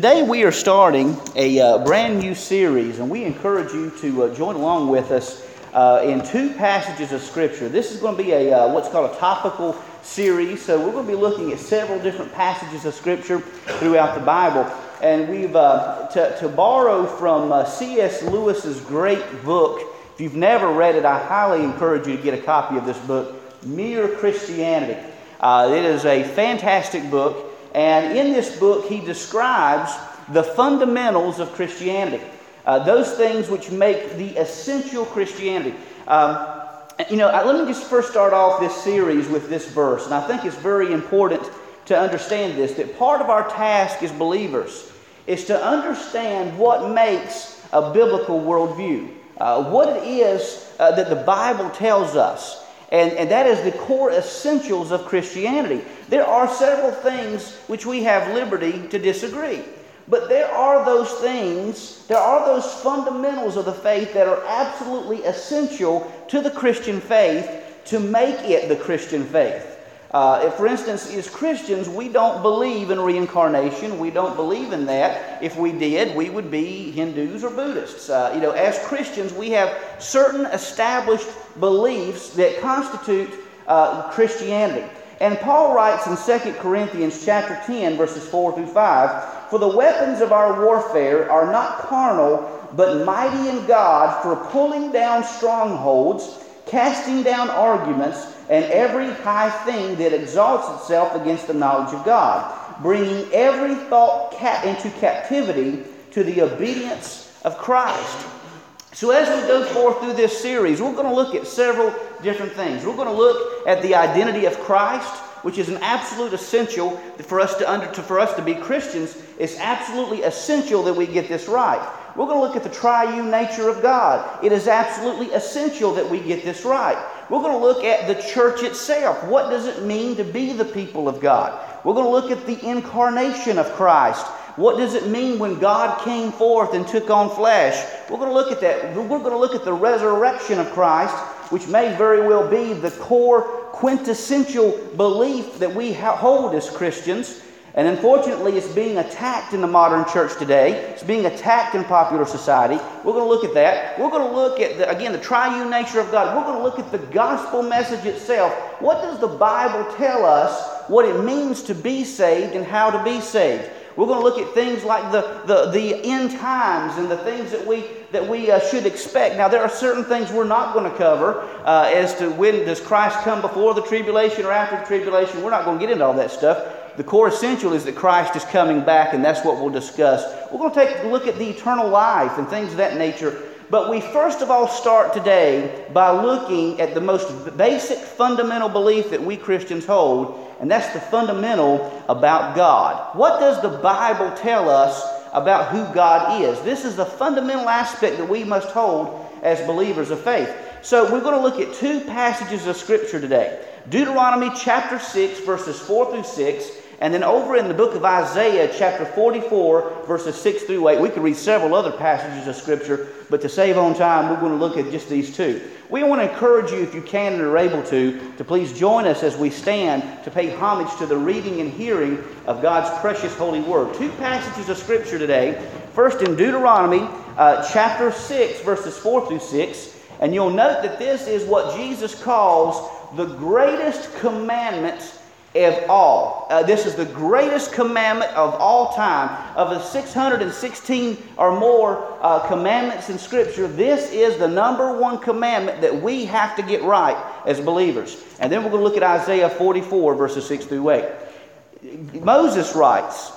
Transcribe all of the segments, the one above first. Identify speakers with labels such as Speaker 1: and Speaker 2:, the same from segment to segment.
Speaker 1: Today we are starting a uh, brand new series, and we encourage you to uh, join along with us uh, in two passages of Scripture. This is going to be a uh, what's called a topical series, so we're going to be looking at several different passages of Scripture throughout the Bible. And we've uh, to, to, borrow from uh, C.S. Lewis's great book. If you've never read it, I highly encourage you to get a copy of this book, Mere Christianity. it is a fantastic book. And in this book, he describes the fundamentals of Christianity, uh, those things which make the essential Christianity. Um, you know, let me just first start off this series with this verse, and I think it's very important to understand this that part of our task as believers is to understand what makes a biblical worldview, uh, what it is uh, that the Bible tells us. And, and that is the core essentials of Christianity. There are several things which we have liberty to disagree. But there are those things, there are those fundamentals of the faith that are absolutely essential to the Christian faith to make it the Christian faith. Uh, if, for instance, as Christians, we don't believe in reincarnation. We don't believe in that. If we did, we would be Hindus or Buddhists. Uh, you know, as Christians, we have certain established beliefs that constitute uh, Christianity. And Paul writes in 2 Corinthians chapter 10, verses 4 through 5, For the weapons of our warfare are not carnal, but mighty in God for pulling down strongholds, casting down arguments, and every high thing that exalts itself against the knowledge of God, bringing every thought into captivity to the obedience of Christ. So, as we go forth through this series, we're going to look at several different things. We're going to look at the identity of Christ, which is an absolute essential for us to, under, to, for us to be Christians. It's absolutely essential that we get this right. We're going to look at the triune nature of God. It is absolutely essential that we get this right. We're going to look at the church itself. What does it mean to be the people of God? We're going to look at the incarnation of Christ. What does it mean when God came forth and took on flesh? We're going to look at that. We're going to look at the resurrection of Christ, which may very well be the core quintessential belief that we hold as Christians. And unfortunately, it's being attacked in the modern church today. It's being attacked in popular society. We're going to look at that. We're going to look at, the, again, the triune nature of God. We're going to look at the gospel message itself. What does the Bible tell us what it means to be saved and how to be saved? We're going to look at things like the, the, the end times and the things that we, that we uh, should expect. Now, there are certain things we're not going to cover uh, as to when does Christ come before the tribulation or after the tribulation. We're not going to get into all that stuff. The core essential is that Christ is coming back, and that's what we'll discuss. We're going to take a look at the eternal life and things of that nature. But we first of all start today by looking at the most basic fundamental belief that we Christians hold, and that's the fundamental about God. What does the Bible tell us about who God is? This is the fundamental aspect that we must hold as believers of faith. So we're going to look at two passages of Scripture today Deuteronomy chapter 6, verses 4 through 6, and then over in the book of Isaiah, chapter 44, verses 6 through 8, we could read several other passages of Scripture, but to save on time, we're going to look at just these two. We want to encourage you, if you can and are able to, to please join us as we stand to pay homage to the reading and hearing of God's precious holy word. Two passages of Scripture today. First in Deuteronomy uh, chapter 6, verses 4 through 6. And you'll note that this is what Jesus calls the greatest commandment of all. Uh, this is the greatest commandment of all time. Of the 616 or more uh, commandments in Scripture, this is the number one commandment that we have to get right as believers. And then we're going to look at Isaiah 44, verses 6 through 8. Moses writes,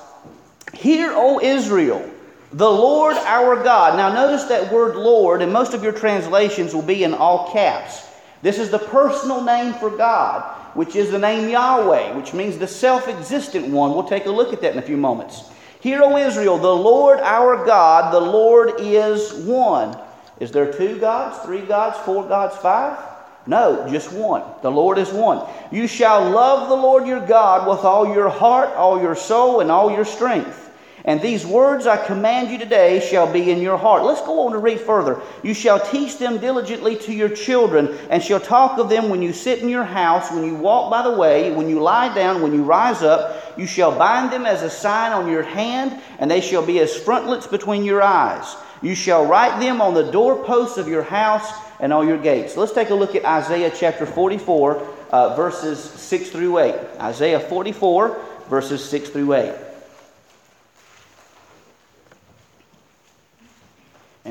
Speaker 1: Hear, O Israel, the Lord our God. Now, notice that word Lord, and most of your translations will be in all caps. This is the personal name for God, which is the name Yahweh, which means the self existent one. We'll take a look at that in a few moments. Hear, O Israel, the Lord our God, the Lord is one. Is there two gods, three gods, four gods, five? No, just one. The Lord is one. You shall love the Lord your God with all your heart, all your soul, and all your strength. And these words I command you today shall be in your heart. Let's go on to read further. You shall teach them diligently to your children, and shall talk of them when you sit in your house, when you walk by the way, when you lie down, when you rise up. You shall bind them as a sign on your hand, and they shall be as frontlets between your eyes. You shall write them on the doorposts of your house and all your gates. Let's take a look at Isaiah chapter 44, uh, verses 6 through 8. Isaiah 44, verses 6 through 8.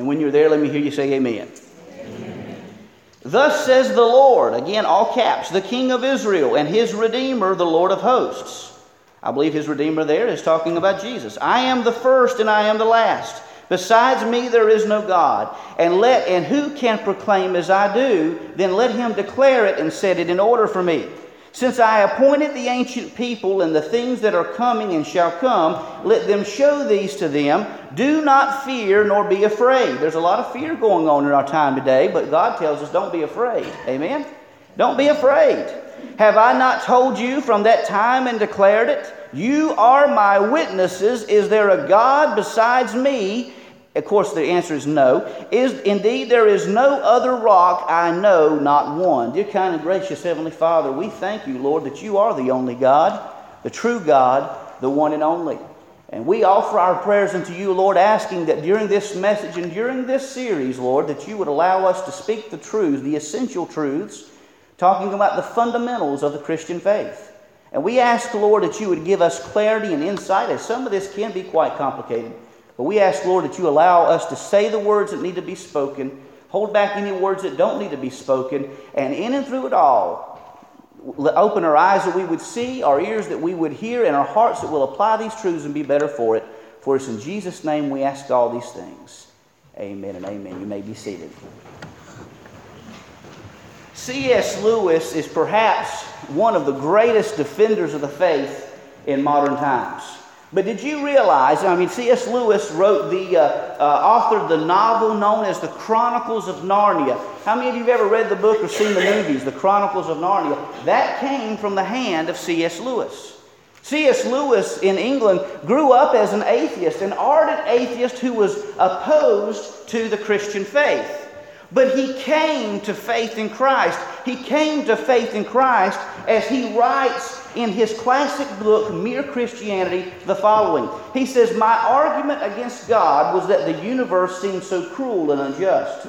Speaker 1: And when you're there, let me hear you say amen. amen. Thus says the Lord, again, all caps, the King of Israel and his Redeemer, the Lord of hosts. I believe his Redeemer there is talking about Jesus. I am the first and I am the last. Besides me there is no God. And let and who can proclaim as I do, then let him declare it and set it in order for me. Since I appointed the ancient people and the things that are coming and shall come, let them show these to them. Do not fear nor be afraid. There's a lot of fear going on in our time today, but God tells us don't be afraid. Amen? Don't be afraid. Have I not told you from that time and declared it? You are my witnesses. Is there a God besides me? Of course, the answer is no. Is indeed there is no other rock I know, not one. Dear kind and gracious Heavenly Father, we thank you, Lord, that you are the only God, the true God, the one and only. And we offer our prayers unto you, Lord, asking that during this message and during this series, Lord, that you would allow us to speak the truths, the essential truths, talking about the fundamentals of the Christian faith. And we ask, Lord, that you would give us clarity and insight, as some of this can be quite complicated. But we ask, Lord, that you allow us to say the words that need to be spoken, hold back any words that don't need to be spoken, and in and through it all, open our eyes that we would see, our ears that we would hear, and our hearts that will apply these truths and be better for it. For it's in Jesus' name we ask all these things. Amen and amen. You may be seated. C.S. Lewis is perhaps one of the greatest defenders of the faith in modern times. But did you realize? I mean, C.S. Lewis wrote the, uh, uh, authored the novel known as The Chronicles of Narnia. How many of you have ever read the book or seen the movies, The Chronicles of Narnia? That came from the hand of C.S. Lewis. C.S. Lewis in England grew up as an atheist, an ardent atheist who was opposed to the Christian faith. But he came to faith in Christ. He came to faith in Christ as he writes in his classic book, Mere Christianity, the following. He says, My argument against God was that the universe seemed so cruel and unjust.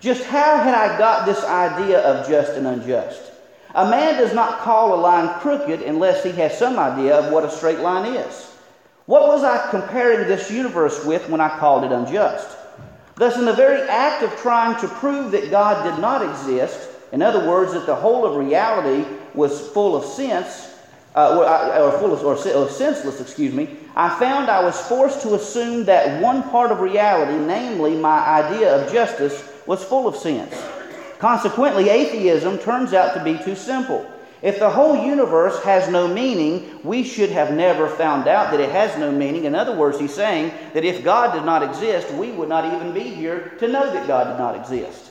Speaker 1: Just how had I got this idea of just and unjust? A man does not call a line crooked unless he has some idea of what a straight line is. What was I comparing this universe with when I called it unjust? Thus, in the very act of trying to prove that God did not exist, in other words, that the whole of reality was full of sense, uh, or, full of, or, or senseless, excuse me, I found I was forced to assume that one part of reality, namely my idea of justice, was full of sense. Consequently, atheism turns out to be too simple. If the whole universe has no meaning, we should have never found out that it has no meaning. In other words, he's saying that if God did not exist, we would not even be here to know that God did not exist.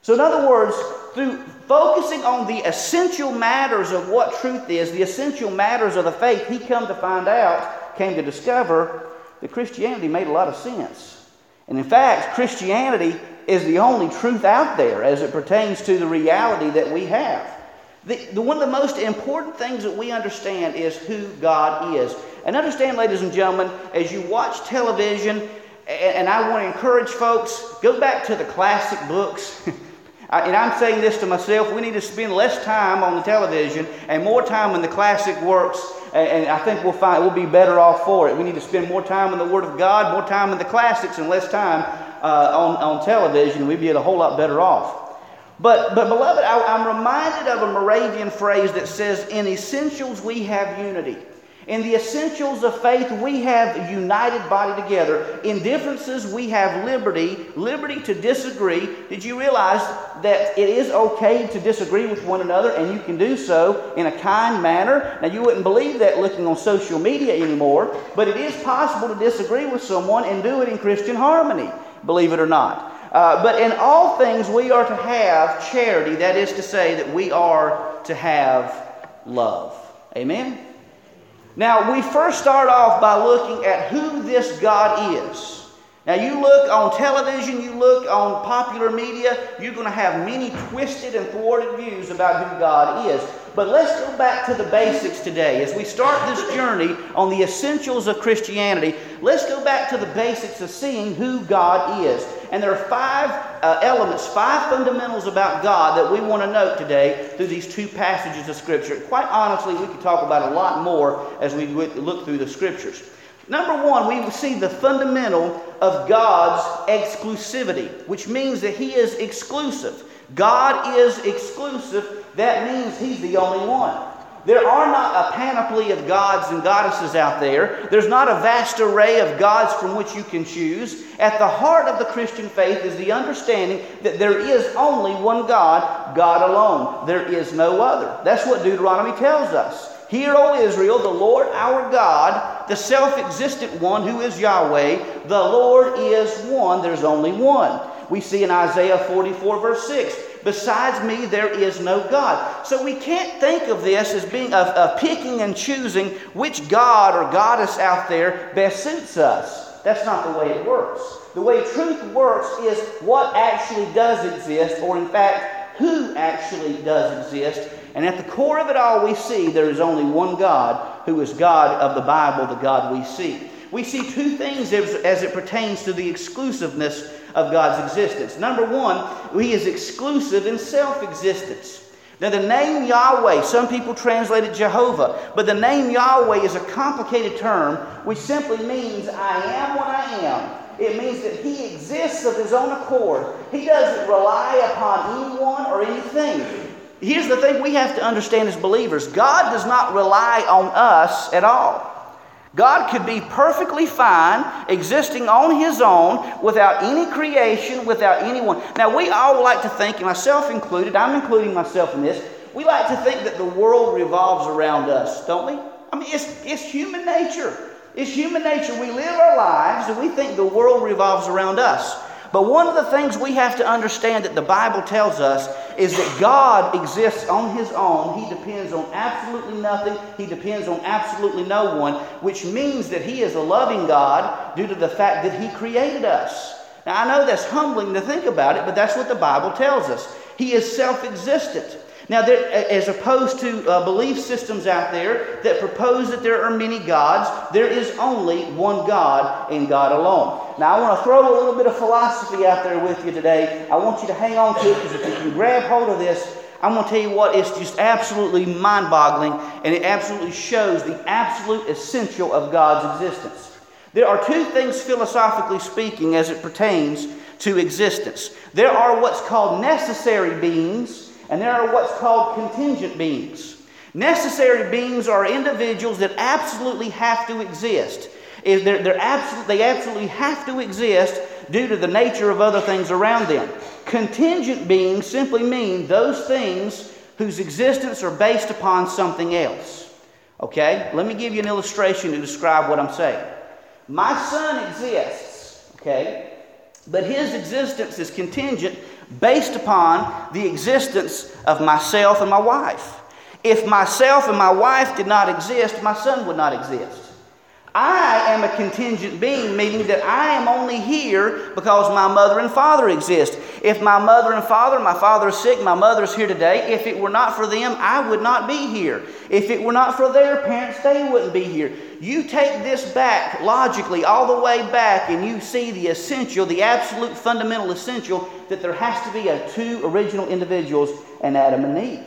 Speaker 1: So, in other words, through focusing on the essential matters of what truth is, the essential matters of the faith, he come to find out, came to discover that Christianity made a lot of sense. And in fact, Christianity is the only truth out there as it pertains to the reality that we have. The, the, one of the most important things that we understand is who God is. And understand, ladies and gentlemen, as you watch television, and, and I want to encourage folks, go back to the classic books. and I'm saying this to myself, we need to spend less time on the television and more time in the classic works. And, I think we'll find we'll be better off for it. We need to spend more time in the Word of God, more time in the classics, and less time uh, on, on television. We'd be a whole lot better off. But, but beloved, I, I'm reminded of a Moravian phrase that says, In essentials we have unity. In the essentials of faith, we have a united body together. In differences, we have liberty, liberty to disagree. Did you realize that it is okay to disagree with one another and you can do so in a kind manner? Now, you wouldn't believe that looking on social media anymore, but it is possible to disagree with someone and do it in Christian harmony, believe it or not. Uh, but in all things, we are to have charity. That is to say, that we are to have love. Amen? Now, we first start off by looking at who this God is. Now, you look on television, you look on popular media, you're going to have many twisted and thwarted views about who God is. But let's go back to the basics today. As we start this journey on the essentials of Christianity, let's go back to the basics of seeing who God is. And there are five uh, elements, five fundamentals about God that we want to note today through these two passages of Scripture. Quite honestly, we could talk about a lot more as we look through the Scriptures. Number one, we see the fundamental of God's exclusivity, which means that He is exclusive. God is exclusive. That means He's the only one. There are not a panoply of gods and goddesses out there. There's not a vast array of gods from which you can choose. At the heart of the Christian faith is the understanding that there is only one God, God alone. There is no other. That's what Deuteronomy tells us. Hear, O Israel, the Lord our God, the self existent one who is Yahweh, the Lord is one, there's only one. We see in Isaiah 44, verse 6 Besides me, there is no God. So we can't think of this as being of, picking and choosing which God or goddess out there best suits us. That's not the way it works. The way truth works is what actually does exist, or in fact, who actually does exist. And at the core of it all, we see there is only one God who is God of the Bible, the God we see. We see two things as, as it pertains to the exclusiveness of God's existence. Number one, He is exclusive in self existence. Now, the name Yahweh, some people translate it Jehovah, but the name Yahweh is a complicated term which simply means I am what I am. It means that He exists of His own accord. He doesn't rely upon anyone or anything. Here's the thing we have to understand as believers God does not rely on us at all. God could be perfectly fine existing on His own without any creation, without anyone. Now, we all like to think, myself included, I'm including myself in this, we like to think that the world revolves around us, don't we? I mean, it's, it's human nature. It's human nature. We live our lives and we think the world revolves around us. But one of the things we have to understand that the Bible tells us is that God exists on His own. He depends on absolutely nothing, He depends on absolutely no one, which means that He is a loving God due to the fact that He created us. Now, I know that's humbling to think about it, but that's what the Bible tells us. He is self existent. Now, there, as opposed to uh, belief systems out there that propose that there are many gods, there is only one God and God alone. Now, I want to throw a little bit of philosophy out there with you today. I want you to hang on to it because if you can grab hold of this, I'm going to tell you what, it's just absolutely mind boggling and it absolutely shows the absolute essential of God's existence. There are two things, philosophically speaking, as it pertains to existence. There are what's called necessary beings and there are what's called contingent beings. Necessary beings are individuals that absolutely have to exist. They're, they're absolute, they absolutely have to exist due to the nature of other things around them. Contingent beings simply mean those things whose existence are based upon something else. Okay? Let me give you an illustration to describe what I'm saying. My son exists, okay? But his existence is contingent based upon the existence of myself and my wife. If myself and my wife did not exist, my son would not exist. I am a contingent being, meaning that I am only here because my mother and father exist. If my mother and father, my father is sick, my mother is here today, if it were not for them, I would not be here. If it were not for their parents, they wouldn't be here. You take this back logically, all the way back, and you see the essential, the absolute fundamental essential, that there has to be a two original individuals, and Adam and Eve.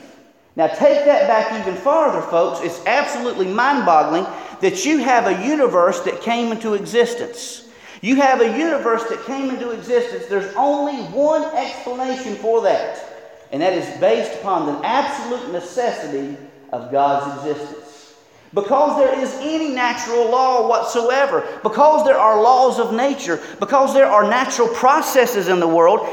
Speaker 1: Now, take that back even farther, folks. It's absolutely mind boggling that you have a universe that came into existence. You have a universe that came into existence. There's only one explanation for that, and that is based upon the absolute necessity of God's existence. Because there is any natural law whatsoever, because there are laws of nature, because there are natural processes in the world,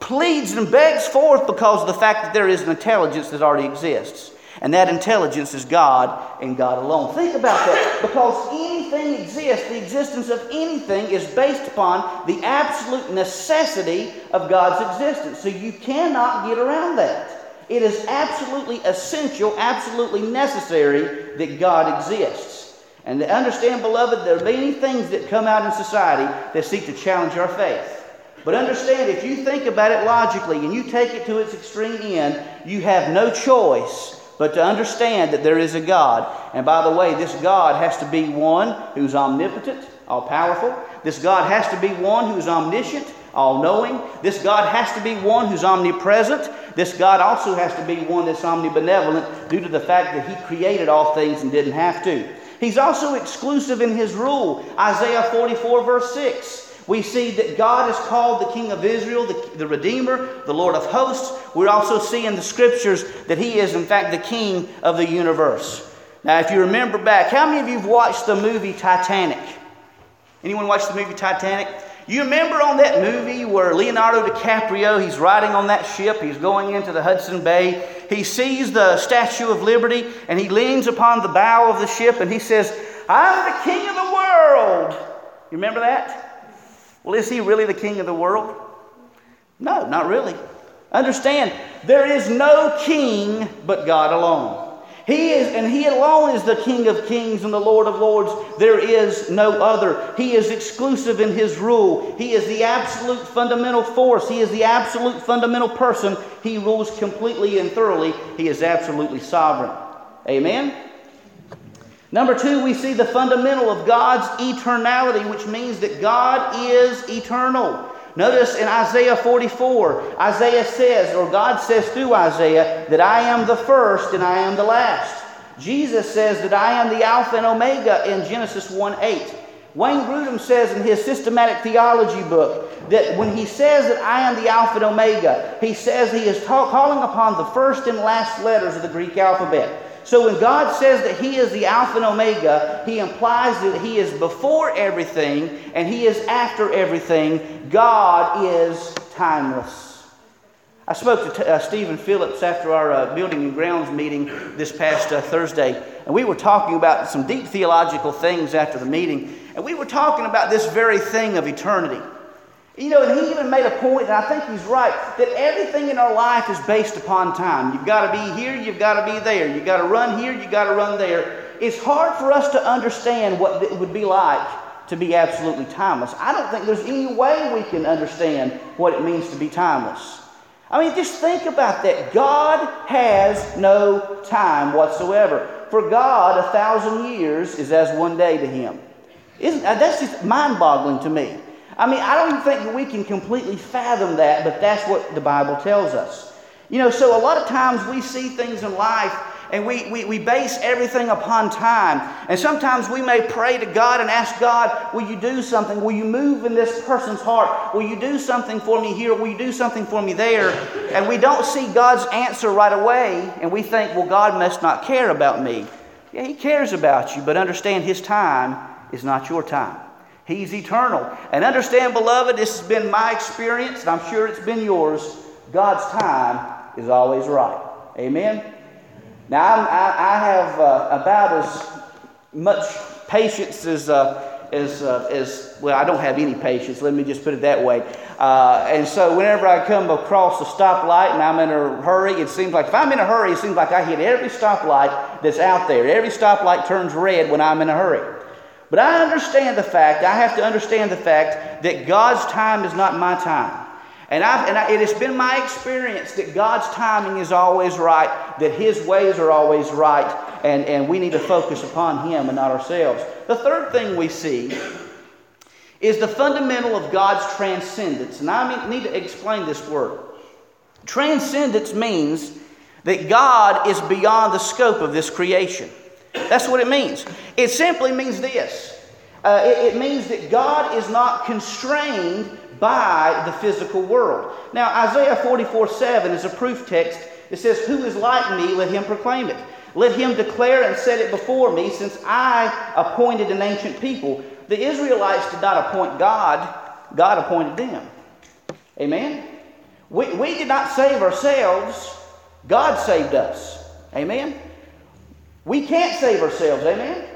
Speaker 1: pleads and begs forth because of the fact that there is an intelligence that already exists. And that intelligence is God and God alone. Think about that. Because anything exists, the existence of anything is based upon the absolute necessity of God's existence. So you cannot get around that. It is absolutely essential, absolutely necessary that God exists. And to understand, beloved, there are many things that come out in society that seek to challenge our faith. But understand, if you think about it logically and you take it to its extreme end, you have no choice but to understand that there is a God. And by the way, this God has to be one who's omnipotent, all powerful. This God has to be one who's omniscient, all knowing. This God has to be one who's omnipresent. This God also has to be one that's omnibenevolent due to the fact that He created all things and didn't have to. He's also exclusive in His rule. Isaiah 44, verse 6. We see that God is called the King of Israel, the, the, Redeemer, the Lord of hosts. We also see in the scriptures that He is, in fact, the King of the universe. Now, if you remember back, how many of you have watched the movie Titanic? Anyone watched the movie Titanic? You remember on that movie where Leonardo DiCaprio, he's riding on that ship, he's going into the Hudson Bay. He sees the Statue of Liberty and he leans upon the bow of the ship and he says, I'm the king of the world. You remember that? Well, is he really the king of the world? No, not really. Understand, there is no king but God alone. He is, and He alone is the King of kings and the Lord of lords. There is no other. He is exclusive in His rule. He is the absolute fundamental force. He is the absolute fundamental person. He rules completely and thoroughly. He is absolutely sovereign. Amen? Number two, we see the fundamental of God's eternality, which means that God is eternal. Notice in Isaiah 44, Isaiah says, or God says through Isaiah, that I am the first and I am the last. Jesus says that I am the Alpha and Omega in Genesis 1 8. Wayne Grudem says in his systematic theology book that when he says that I am the Alpha and Omega, he says he is ta- calling upon the first and last letters of the Greek alphabet. So when God says that He is the Alpha and Omega, He implies that He is before everything and He is after everything. God is timeless. I spoke to uh, Stephen Phillips after our uh, building and grounds meeting this past uh, Thursday, and we were talking about some deep theological things after the meeting, and we were talking about this very thing of eternity. You know, and he even made a point, and I think he's right, that everything in our life is based upon time. You've got to be here, you've got to be there. You've got to run here, you've got to run there. It's hard for us to understand what it would be like to be absolutely timeless. I don't think there's any way we can understand what it means to be timeless. I mean, just think about that. God has no time whatsoever. For God, a thousand years is as one day to him. Isn't, that's just mind boggling to me. I mean, I don't even think we can completely fathom that, but that's what the Bible tells us. You know, so a lot of times we see things in life and we, we, we base everything upon time. And sometimes we may pray to God and ask God, Will you do something? Will you move in this person's heart? Will you do something for me here? Will you do something for me there? And we don't see God's answer right away, and we think, Well, God must not care about me. Yeah, He cares about you, but understand His time is not your time. He's eternal. And understand, beloved, this has been my experience, and I'm sure it's been yours. God's time is always right. Amen? Now, i I, have uh, about as much patience as, uh, as, uh, as, well, I don't have any patience, let me just put it that way. Uh, and so, whenever I come across a stoplight and I'm in a hurry, it seems like if I'm in a hurry, it seems like I hit every stoplight that's out there. Every stoplight turns red when I'm in a hurry. But I understand the fact, I have to understand the fact that God's time is not my time. And, I've, and I, it has been my experience that God's timing is always right, that His ways are always right, and, and we need to focus upon Him and not ourselves. The third thing we see is the fundamental of God's transcendence. And I need to explain this word. Transcendence means that God is beyond the scope of this creation. That's what it means. It simply means this uh, it, it means that God is not constrained by the physical world. Now, Isaiah 44 7 is a proof text. It says, Who is like me? Let him proclaim it. Let him declare and set it before me, since I appointed an ancient people. The Israelites did not appoint God, God appointed them. Amen? We, we did not save ourselves, God saved us. Amen? We can't save ourselves. Amen?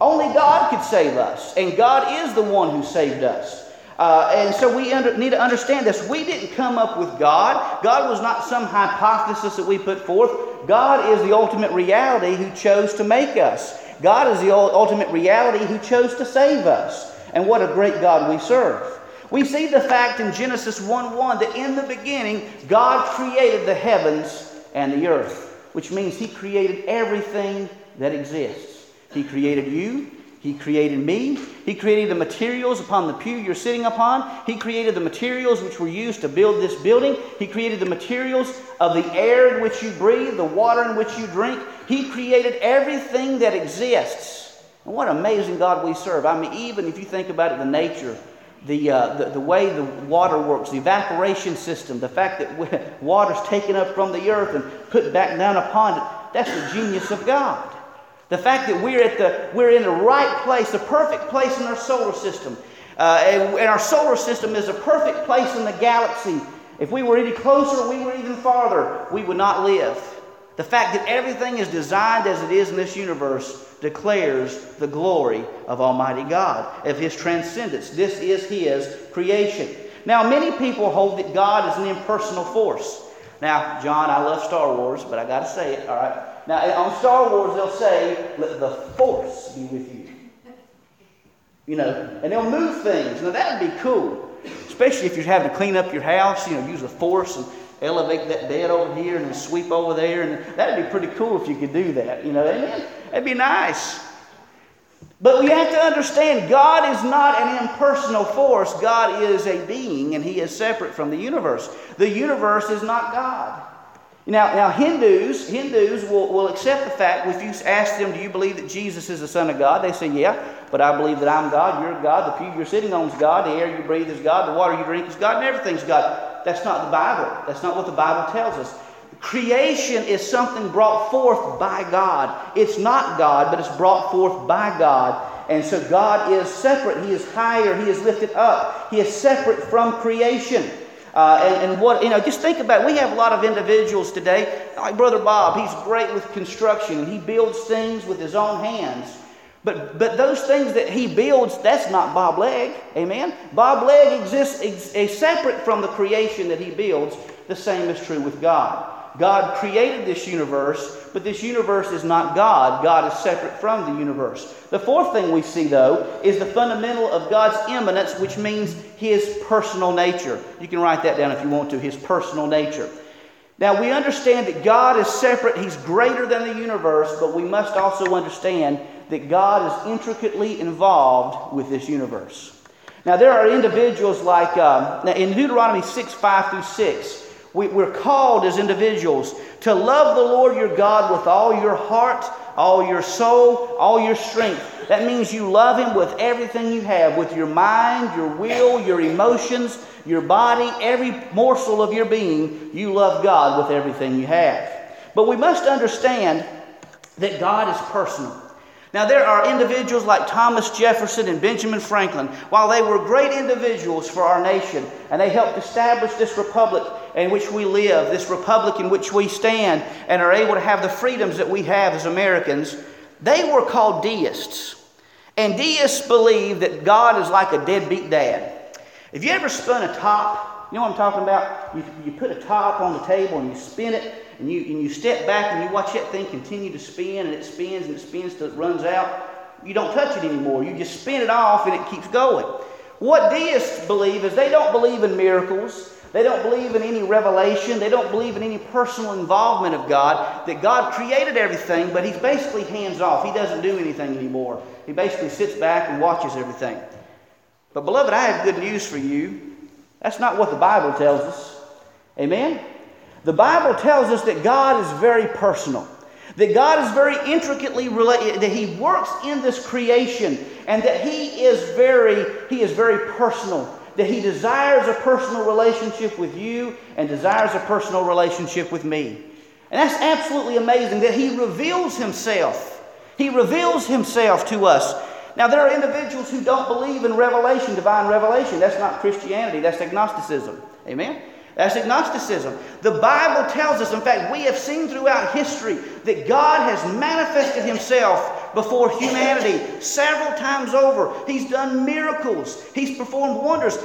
Speaker 1: Only God could save us, and God is the one who saved us. Uh, and so we under, need to understand this. We didn't come up with God. God was not some hypothesis that we put forth. God is the ultimate reality who chose to make us. God is the ultimate reality who chose to save us. And what a great God we serve. We see the fact in Genesis 1 1 that in the beginning, God created the heavens and the earth, which means He created everything that exists. He created you. He created me. He created the materials upon the pew you're sitting upon. He created the materials which were used to build this building. He created the materials of the air in which you breathe, the water in which you drink. He created everything that exists. And what amazing God we serve. I mean, even if you think about it, the nature, the, uh, the, the way the water works, the evaporation system, the fact that water's taken up from the earth and put back down upon it, that's the genius of God. The fact that we're, at the, we're in the right place, the perfect place in our solar system. Uh, and, and our solar system is a perfect place in the galaxy. If we were any closer, we were even farther, we would not live. The fact that everything is designed as it is in this universe declares the glory of Almighty God, of His transcendence. This is His creation. Now, many people hold that God is an impersonal force. Now, John, I love Star Wars, but I got to say it, all right? Now, on Star Wars, they'll say, let the Force be with you. You know, and they'll move things. Now, that would be cool. Especially if you're having to clean up your house, you know, use the Force and elevate that bed over here and sweep over there. And that'd be pretty cool if you could do that. You know, amen? That'd be nice. But we have to understand God is not an impersonal force. God is a being, and He is separate from the universe. The universe is not God. Now, now Hindus, Hindus will, will accept the fact if you ask them, do you believe that Jesus is the Son of God? They say, yeah, but I believe that I'm God, you're God, the pew you're sitting on is God, the air you breathe is God, the water you drink is God, and everything's God. That's not the Bible. That's not what the Bible tells us. Creation is something brought forth by God. It's not God, but it's brought forth by God. And so God is separate. He is higher. He is lifted up. He is separate from creation. Uh, and, and, what, you know, just think about it. We have a lot of individuals today, like Brother Bob, he's great with construction and he builds things with his own hands. But, but those things that he builds, that's not Bob Legg. Amen? Bob Legg exists ex- separate from the creation that he builds. The same is true with God. God created this universe, but this universe is not God. God is separate from the universe. The fourth thing we see, though, is the fundamental of God's immanence, which means his personal nature. You can write that down if you want to his personal nature. Now, we understand that God is separate, he's greater than the universe, but we must also understand that God is intricately involved with this universe. Now, there are individuals like uh, in Deuteronomy 6 5 through 6. We, we're called as individuals to love the Lord your God with all your heart, all your soul, all your strength. That means you love Him with everything you have, with your mind, your will, your emotions, your body, every morsel of your being. You love God with everything you have. But we must understand that God is personal. Now, there are individuals like Thomas Jefferson and Benjamin Franklin. While they were great individuals for our nation and they helped establish this republic, in which we live, this republic in which we stand, and are able to have the freedoms that we have as Americans, they were called deists. And deists believe that God is like a deadbeat dad. If you ever spun a top, you know what I'm talking about? You, you put a top on the table and you spin it, and you, and you step back and you watch that thing continue to spin, and it spins and it spins till it runs out. You don't touch it anymore. You just spin it off and it keeps going. What deists believe is they don't believe in miracles. They don't believe in any revelation. They don't believe in any personal involvement of God. That God created everything, but He's basically hands off. He doesn't do anything anymore. He basically sits back and watches everything. But, beloved, I have good news for you. That's not what the Bible tells us. Amen? The Bible tells us that God is very personal. That God is very intricately related, that He works in this creation, and that He is very, He is very personal. That He desires a personal relationship with you and desires a personal relationship with me. And that's absolutely amazing that He reveals Himself. He reveals Himself to us. Now, there are individuals who don't believe in revelation, divine revelation. That's not Christianity, that's agnosticism. Amen? That's agnosticism. The Bible tells us, in fact, we have seen throughout history that God has manifested himself before humanity several times over. He's done miracles, he's performed wonders.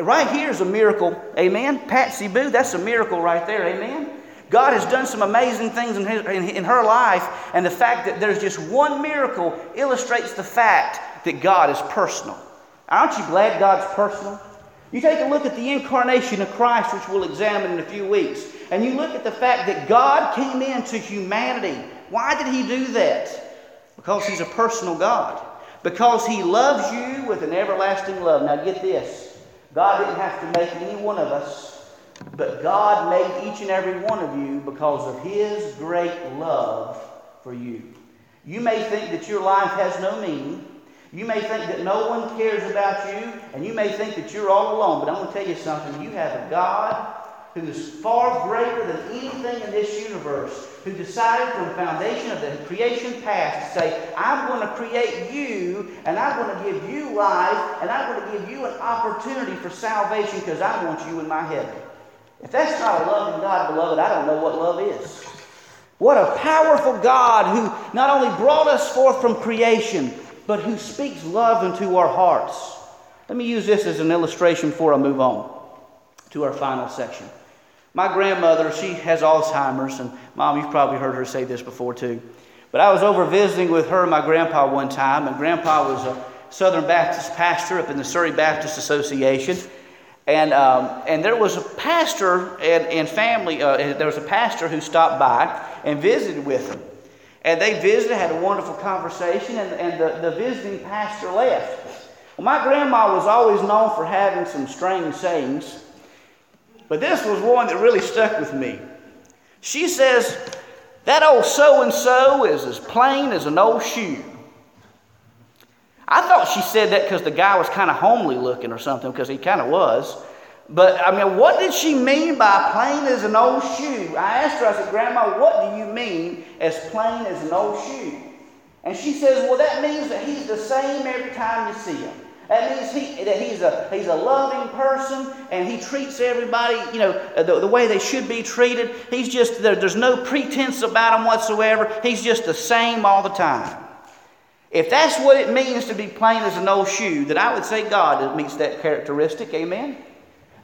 Speaker 1: Right here is a miracle. Amen. Patsy Boo, that's a miracle right there. Amen. God has done some amazing things in, his, in, in her life, and the fact that there's just one miracle illustrates the fact that God is personal. Aren't you glad God's personal? You take a look at the incarnation of Christ, which we'll examine in a few weeks, and you look at the fact that God came into humanity. Why did He do that? Because He's a personal God. Because He loves you with an everlasting love. Now get this God didn't have to make any one of us, but God made each and every one of you because of His great love for you. You may think that your life has no meaning. You may think that no one cares about you, and you may think that you're all alone, but I'm going to tell you something. You have a God who is far greater than anything in this universe, who decided from the foundation of the creation past to say, I'm going to create you, and I'm going to give you life, and I'm going to give you an opportunity for salvation because I want you in my heaven. If that's not a loving God, beloved, I don't know what love is. What a powerful God who not only brought us forth from creation, but who speaks love into our hearts. Let me use this as an illustration before I move on to our final section. My grandmother, she has Alzheimer's, and Mom, you've probably heard her say this before too. But I was over visiting with her and my grandpa one time, and Grandpa was a Southern Baptist pastor up in the Surry Baptist Association. And, um, and there was a pastor and, and family, uh, there was a pastor who stopped by and visited with him. And they visited, had a wonderful conversation, and, and the, the visiting pastor left. Well, my grandma was always known for having some strange sayings, but this was one that really stuck with me. She says, That old so and so is as plain as an old shoe. I thought she said that because the guy was kind of homely looking or something, because he kind of was. But I mean, what did she mean by plain as an old shoe? I asked her, I said, Grandma, what do you mean as plain as an old shoe? And she says, Well, that means that he's the same every time you see him. That means he, that he's a, he's a loving person and he treats everybody, you know, uh, the, the way they should be treated. He's just, there, there's no pretense about him whatsoever. He's just the same all the time. If that's what it means to be plain as an old shoe, then I would say God meets that characteristic. Amen?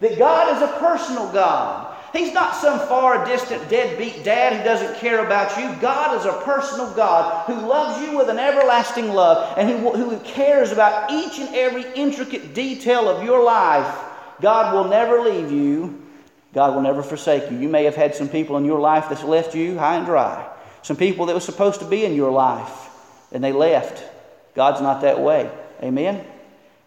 Speaker 1: That God is a personal God. He's not some far distant deadbeat dad who doesn't care about you. God is a personal God who loves you with an everlasting love and who, who cares about each and every intricate detail of your life. God will never leave you. God will never forsake you. You may have had some people in your life that's left you high and dry. Some people that were supposed to be in your life and they left. God's not that way. Amen?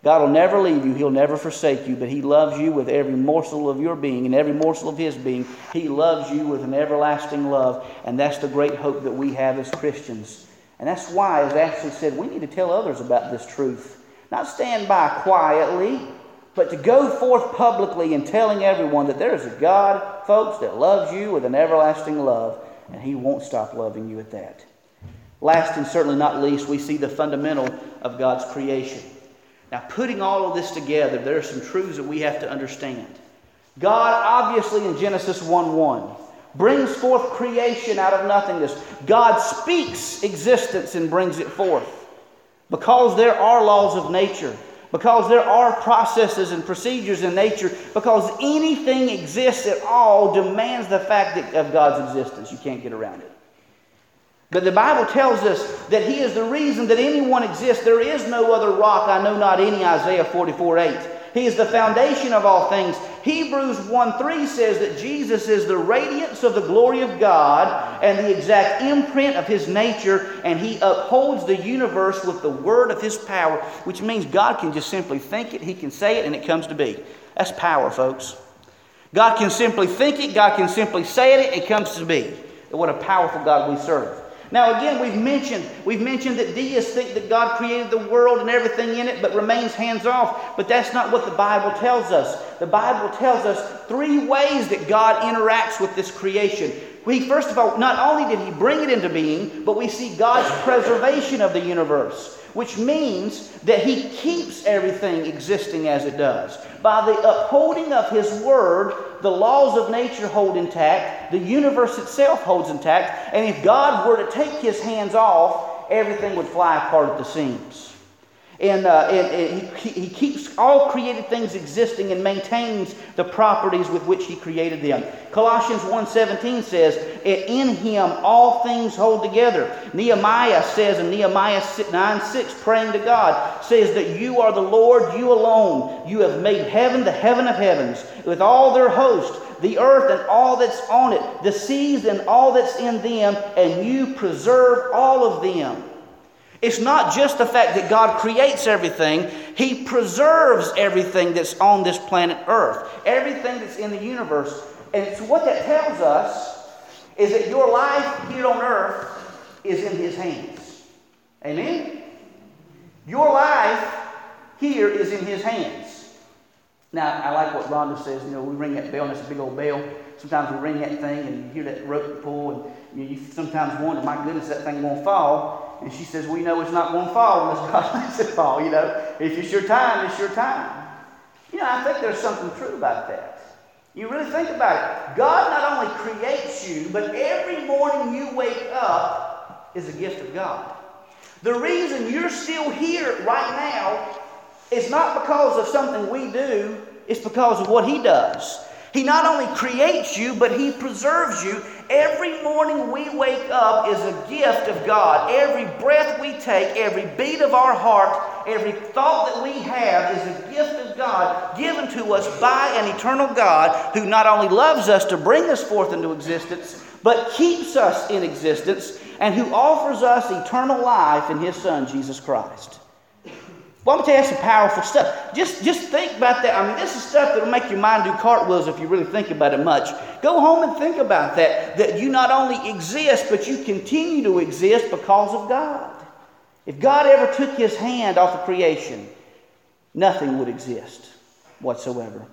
Speaker 1: God will never leave you. He'll never forsake you, but He loves you with every morsel of your being and every morsel of His being. He loves you with an everlasting love, and that's the great hope that we have as Christians. And that's why, as Ashley said, we need to tell others about this truth. Not stand by quietly, but to go forth publicly and telling everyone that there is a God, folks, that loves you with an everlasting love, and He won't stop loving you at that. Last and certainly not least, we see the fundamental of God's creation. Now, putting all of this together, there are some truths that we have to understand. God, obviously, in Genesis 1 1, brings forth creation out of nothingness. God speaks existence and brings it forth. Because there are laws of nature, because there are processes and procedures in nature, because anything exists at all demands the fact of God's existence. You can't get around it. But the Bible tells us that He is the reason that anyone exists. There is no other rock, I know not any, Isaiah 44 8. He is the foundation of all things. Hebrews 1 3 says that Jesus is the radiance of the glory of God and the exact imprint of His nature, and He upholds the universe with the word of His power, which means God can just simply think it, He can say it, and it comes to be. That's power, folks. God can simply think it, God can simply say it, it comes to be. What a powerful God we serve. Now, again, we've mentioned, we've mentioned that deists think that God created the world and everything in it, but remains hands off. But that's not what the Bible tells us. The Bible tells us three ways that God interacts with this creation. We, first of all, not only did He bring it into being, but we see God's preservation of the universe which means that he keeps everything existing as it does. By the upholding of his word, the laws of nature hold intact, the universe itself holds intact, and if God were to take his hands off, everything would fly apart at the seams. And, uh, and, and he, he, keeps all created things existing and maintains the properties with which he created them. Colossians 1.17 says, In him all things hold together. Nehemiah says in Nehemiah 9 6, praying to God, says that you are the Lord, you alone. You have made heaven the heaven of heavens, with all their host, the earth and all that's on it, the seas and all that's in them, and you preserve all of them. It's not just the fact that God creates everything, He preserves everything that's on this planet Earth, everything that's in the universe. And so, what that tells us is that your life here on earth is in His hands. Amen? Your life here is in His hands. Now, I like what Rhonda says. You know, we ring that bell, and it's a big old bell. Sometimes we ring that thing, and you hear that rope pull, and you, sometimes wonder, my goodness, that thing won't fall. And she says, We know it's not going to fall unless God lets it fall. You know, if it's your time, it's your time. You know, I think there's something true about that. You really think about it. God not only creates you, but every morning you wake up is a gift of God. The reason you're still here right now is not because of something we do, it's because of what He does. He not only creates you, but He preserves you Every morning we wake up is a gift of God. Every breath we take, every beat of our heart, every thought that we have is a gift of God given to us by an eternal God who not only loves us to bring us forth into existence, but keeps us in existence and who offers us eternal life in His Son, Jesus Christ. Well, I'm going to tell you some powerful stuff. Just, just think about that. I mean, this is stuff that will make your mind do cartwheels if you really think about it much. Go home and think about that. That you not only exist, but you continue to exist because of God. If God ever took his hand off of creation, nothing would exist whatsoever.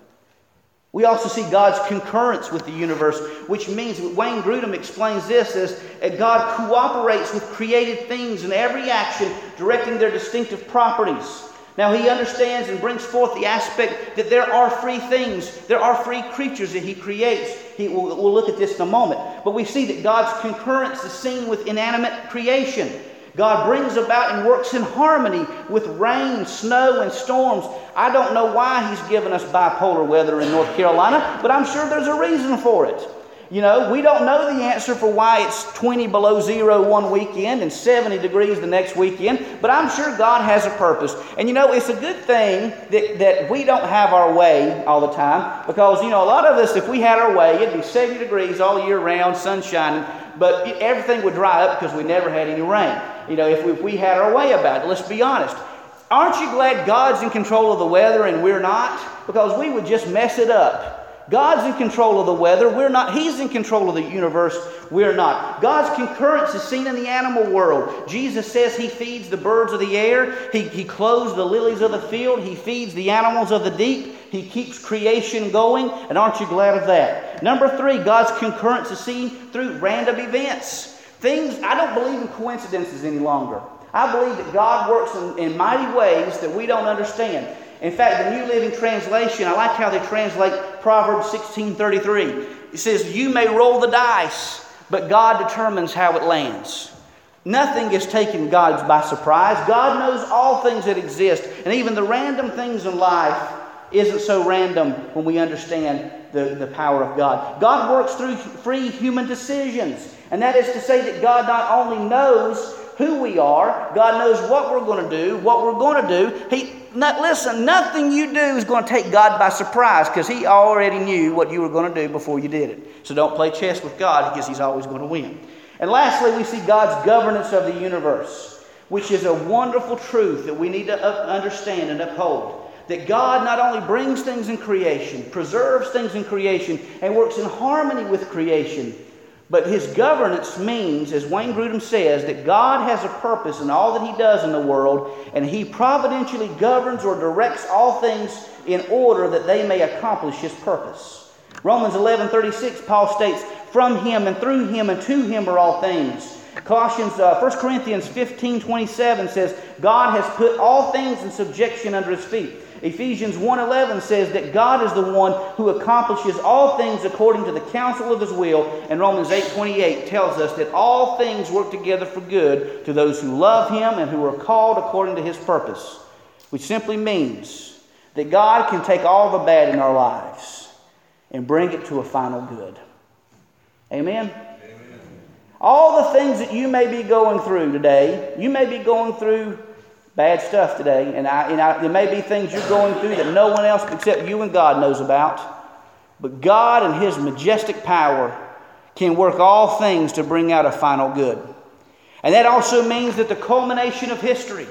Speaker 1: We also see God's concurrence with the universe, which means Wayne Grudem explains this as God cooperates with created things in every action, directing their distinctive properties. Now, he understands and brings forth the aspect that there are free things, there are free creatures that he creates. He, we'll, we'll look at this in a moment. But we see that God's concurrence is seen with inanimate creation. God brings about and works in harmony with rain, snow, and storms. I don't know why He's given us bipolar weather in North Carolina, but I'm sure there's a reason for it. You know, we don't know the answer for why it's 20 below zero one weekend and 70 degrees the next weekend, but I'm sure God has a purpose. And you know, it's a good thing that, that we don't have our way all the time because, you know, a lot of us, if we had our way, it'd be 70 degrees all year round, sun shining, but everything would dry up because we never had any rain. You know, if we, if we had our way about it, let's be honest. Aren't you glad God's in control of the weather and we're not? Because we would just mess it up. God's in control of the weather. We're not. He's in control of the universe. We're not. God's concurrence is seen in the animal world. Jesus says He feeds the birds of the air, He, he clothes the lilies of the field, He feeds the animals of the deep, He keeps creation going. And aren't you glad of that? Number three, God's concurrence is seen through random events. Things, I don't believe in coincidences any longer. I believe that God works in, in mighty ways that we don't understand. In fact, the New Living Translation, I like how they translate Proverbs 16:33. It says, "You may roll the dice, but God determines how it lands." Nothing is taken God by surprise. God knows all things that exist, and even the random things in life isn't so random when we understand the, the power of God. God works through free human decisions, and that is to say that God not only knows who we are, God knows what we're going to do, what we're going to do. He, not, listen, nothing you do is going to take God by surprise because He already knew what you were going to do before you did it. So don't play chess with God because He's always going to win. And lastly, we see God's governance of the universe, which is a wonderful truth that we need to understand and uphold. That God not only brings things in creation, preserves things in creation, and works in harmony with creation, but his governance means, as Wayne Grudem says, that God has a purpose in all that he does in the world, and he providentially governs or directs all things in order that they may accomplish his purpose. Romans 11:36 Paul states, from him and through him and to him are all things. Colossians, uh, 1 Corinthians 15 27 says, God has put all things in subjection under his feet. Ephesians 1:11 says that God is the one who accomplishes all things according to the counsel of his will, and Romans 8:28 tells us that all things work together for good to those who love him and who are called according to his purpose, which simply means that God can take all the bad in our lives and bring it to a final good. Amen? Amen? All the things that you may be going through today, you may be going through bad stuff today, and, I, and I, there may be things you're going through that no one else except you and God knows about. But God and His majestic power can work all things to bring out a final good. And that also means that the culmination of history,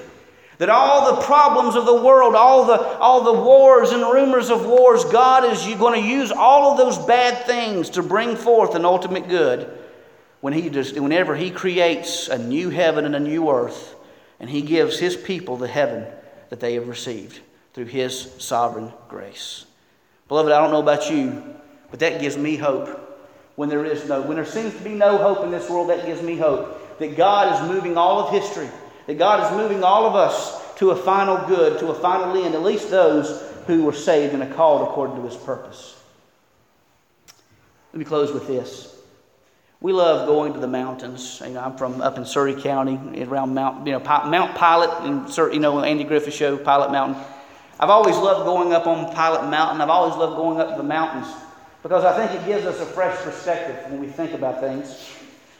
Speaker 1: that all the problems of the world, all the, all the wars and rumors of wars, God is going to use all of those bad things to bring forth an ultimate good when he just, whenever He creates a new heaven and a new earth, and He gives His people the heaven that they have received through His sovereign grace. Beloved, I don't know about you, but that gives me hope. When there is no, when there seems to be no hope in this world, that gives me hope that God is moving all of history that God is moving all of us to a final good, to a final end, at least those who were saved and are called according to his purpose. Let me close with this. We love going to the mountains. You know, I'm from up in Surry County, around Mount, you know, Mount Pilot, and you know, Andy Griffith show, Pilot Mountain. I've always loved going up on Pilot Mountain. I've always loved going up to the mountains because I think it gives us a fresh perspective when we think about things.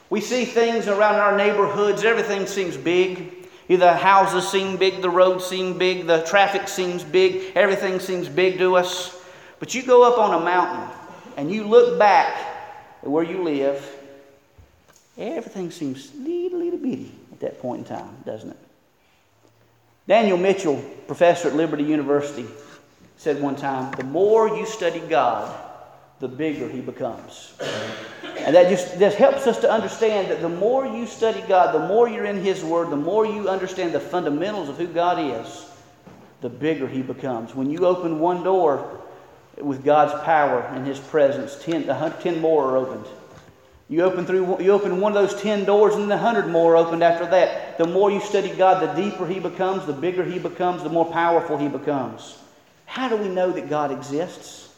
Speaker 1: We see things around our neighborhoods, everything seems big. The houses seem big, the roads seem big, the traffic seems big, everything seems big to us. But you go up on a mountain and you look back at where you live, everything seems little, little bitty at that point in time, doesn't it? Daniel Mitchell, professor at Liberty University, said one time the more you study God, the bigger he becomes. And that just, just helps us to understand that the more you study God, the more you're in His Word, the more you understand the fundamentals of who God is, the bigger He becomes. When you open one door with God's power and His presence, ten, ten more are opened. You open through you open one of those ten doors, and then a hundred more opened after that. The more you study God, the deeper He becomes, the bigger He becomes, the more powerful He becomes. How do we know that God exists?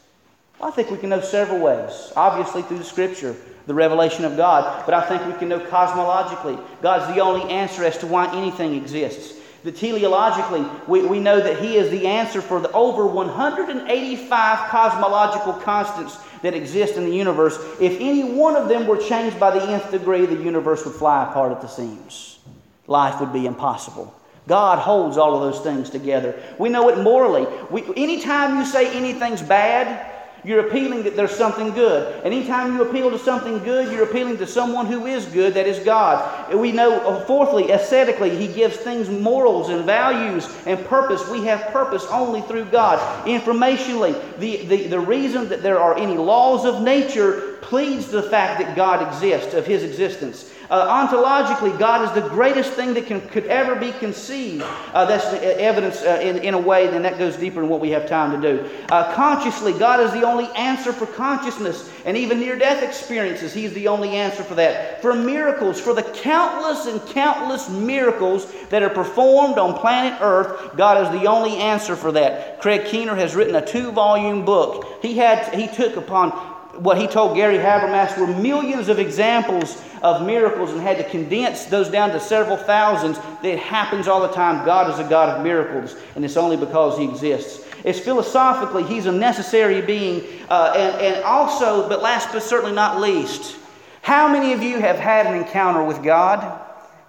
Speaker 1: Well, I think we can know several ways. Obviously, through the Scripture the revelation of God. But I think we can know cosmologically. God's the only answer as to why anything exists. The teleologically, we, we know that He is the answer for the over 185 cosmological constants that exist in the universe. If any one of them were changed by the nth degree, the universe would fly apart at the seams. Life would be impossible. God holds all of those things together. We know it morally. We, anytime you say anything's bad, you're appealing that there's something good. Anytime you appeal to something good, you're appealing to someone who is good, that is God. We know, uh, fourthly, aesthetically, He gives things morals and values and purpose. We have purpose only through God. Informationally, the, the, the reason that there are any laws of nature pleads to the fact that God exists, of his existence. Uh, ontologically, God is the greatest thing that can, could ever be conceived. Uh, that's evidence uh, in, in a way, and that goes deeper than what we have time to do. Uh, consciously, God is the only answer for consciousness, and even near death experiences, He's the only answer for that. For miracles, for the countless and countless miracles that are performed on planet Earth, God is the only answer for that. Craig Keener has written a two volume book. He, had, he took upon what he told Gary Habermas were millions of examples of miracles and had to condense those down to several thousands. It happens all the time. God is a God of miracles, and it's only because He exists. It's philosophically, He's a necessary being, uh, and, and also, but last but certainly not least, how many of you have had an encounter with God?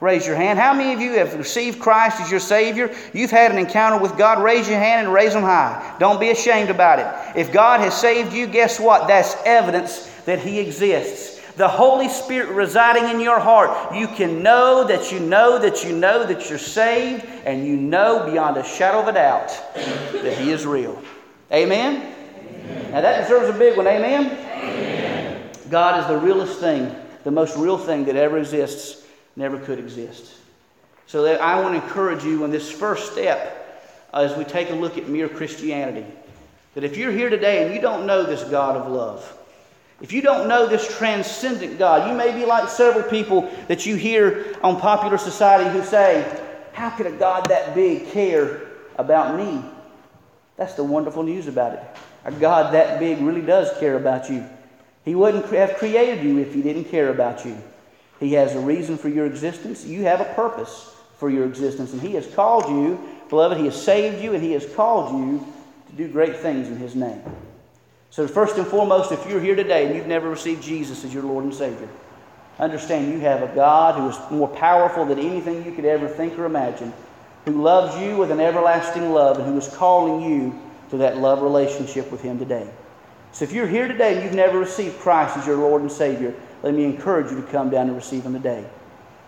Speaker 1: Raise your hand. How many of you have received Christ as your Savior? You've had an encounter with God. Raise your hand and raise them high. Don't be ashamed about it. If God has saved you, guess what? That's evidence that He exists. The Holy Spirit residing in your heart, you can know that you know that you know that you're saved, and you know beyond a shadow of a doubt that He is real. Amen? Amen. Now that deserves a big one. Amen? Amen? God is the realest thing, the most real thing that ever exists never could exist. So that I want to encourage you in this first step uh, as we take a look at mere Christianity. That if you're here today and you don't know this God of love, if you don't know this transcendent God, you may be like several people that you hear on popular society who say, How could a God that big care about me? That's the wonderful news about it. A God that big really does care about you. He wouldn't have created you if He didn't care about you. He has a reason for your existence. You have a purpose for your existence. And He has called you, beloved, He has saved you, and He has called you to do great things in His name. So, first and foremost, if you're here today and you've never received Jesus as your Lord and Savior, understand you have a God who is more powerful than anything you could ever think or imagine, who loves you with an everlasting love, and who is calling you to that love relationship with Him today. So, if you're here today and you've never received Christ as your Lord and Savior, let me encourage you to come down and receive Him today.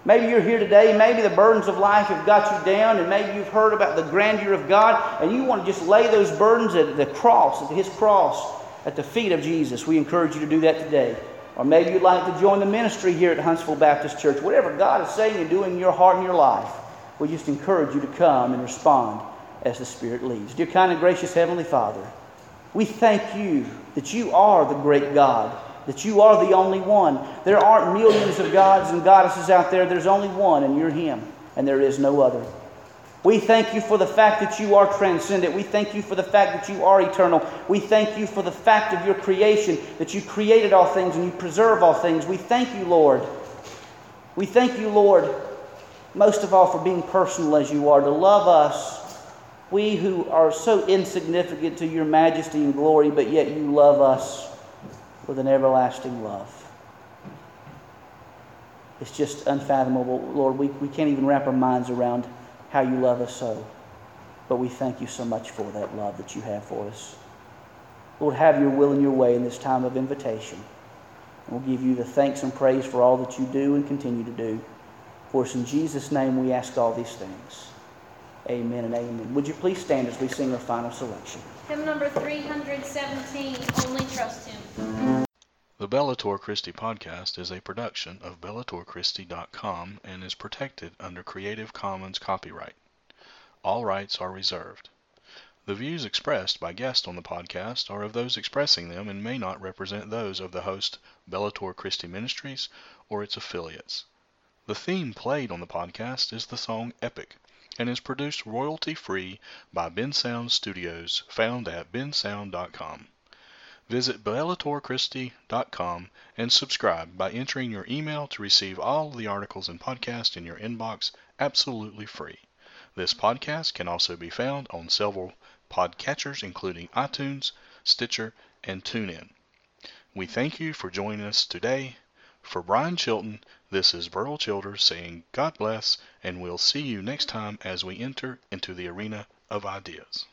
Speaker 1: Maybe you're here today, maybe the burdens of life have got you down, and maybe you've heard about the grandeur of God, and you want to just lay those burdens at the cross, at His cross, at the feet of Jesus. We encourage you to do that today. Or maybe you'd like to join the ministry here at Huntsville Baptist Church. Whatever God is saying and doing in your heart and your life, we just encourage you to come and respond as the Spirit leads. Dear kind and gracious Heavenly Father, we thank you that you are the great God that you are the only one. There aren't millions of gods and goddesses out there. There's only one, and you're Him, and there is no other. We thank you for the fact that you are transcendent. We thank you for the fact that you are eternal. We thank you for the fact of your creation, that you created all things and you preserve all things. We thank you, Lord. We thank you, Lord, most of all for being personal as you are, to love us, we who are so insignificant to your majesty and glory, but yet you love us with an everlasting love. It's just unfathomable, Lord. We, we can't even wrap our minds around how you love us so. But we thank you so much for that love that you have for us. Lord, have your will and your way in this time of invitation. And we'll give you the thanks and praise for all that you do and continue to do. For us in Jesus' name we ask all these things. Amen and amen. Would you please stand as we sing our final selection?
Speaker 2: Hymn number 317, Only Trust Him.
Speaker 3: The Bellator Christi podcast is a production of BellatorChristi.com and is protected under Creative Commons copyright. All rights are reserved. The views expressed by guests on the podcast are of those expressing them and may not represent those of the host, Bellator Christi Ministries, or its affiliates. The theme played on the podcast is the song Epic and is produced royalty free by Bensound Studios, found at bensound.com. Visit bellatorchristi.com and subscribe by entering your email to receive all the articles and podcasts in your inbox absolutely free. This podcast can also be found on several podcatchers including iTunes, Stitcher, and TuneIn. We thank you for joining us today. For Brian Chilton, this is Burl Childers saying God bless, and we'll see you next time as we enter into the arena of ideas.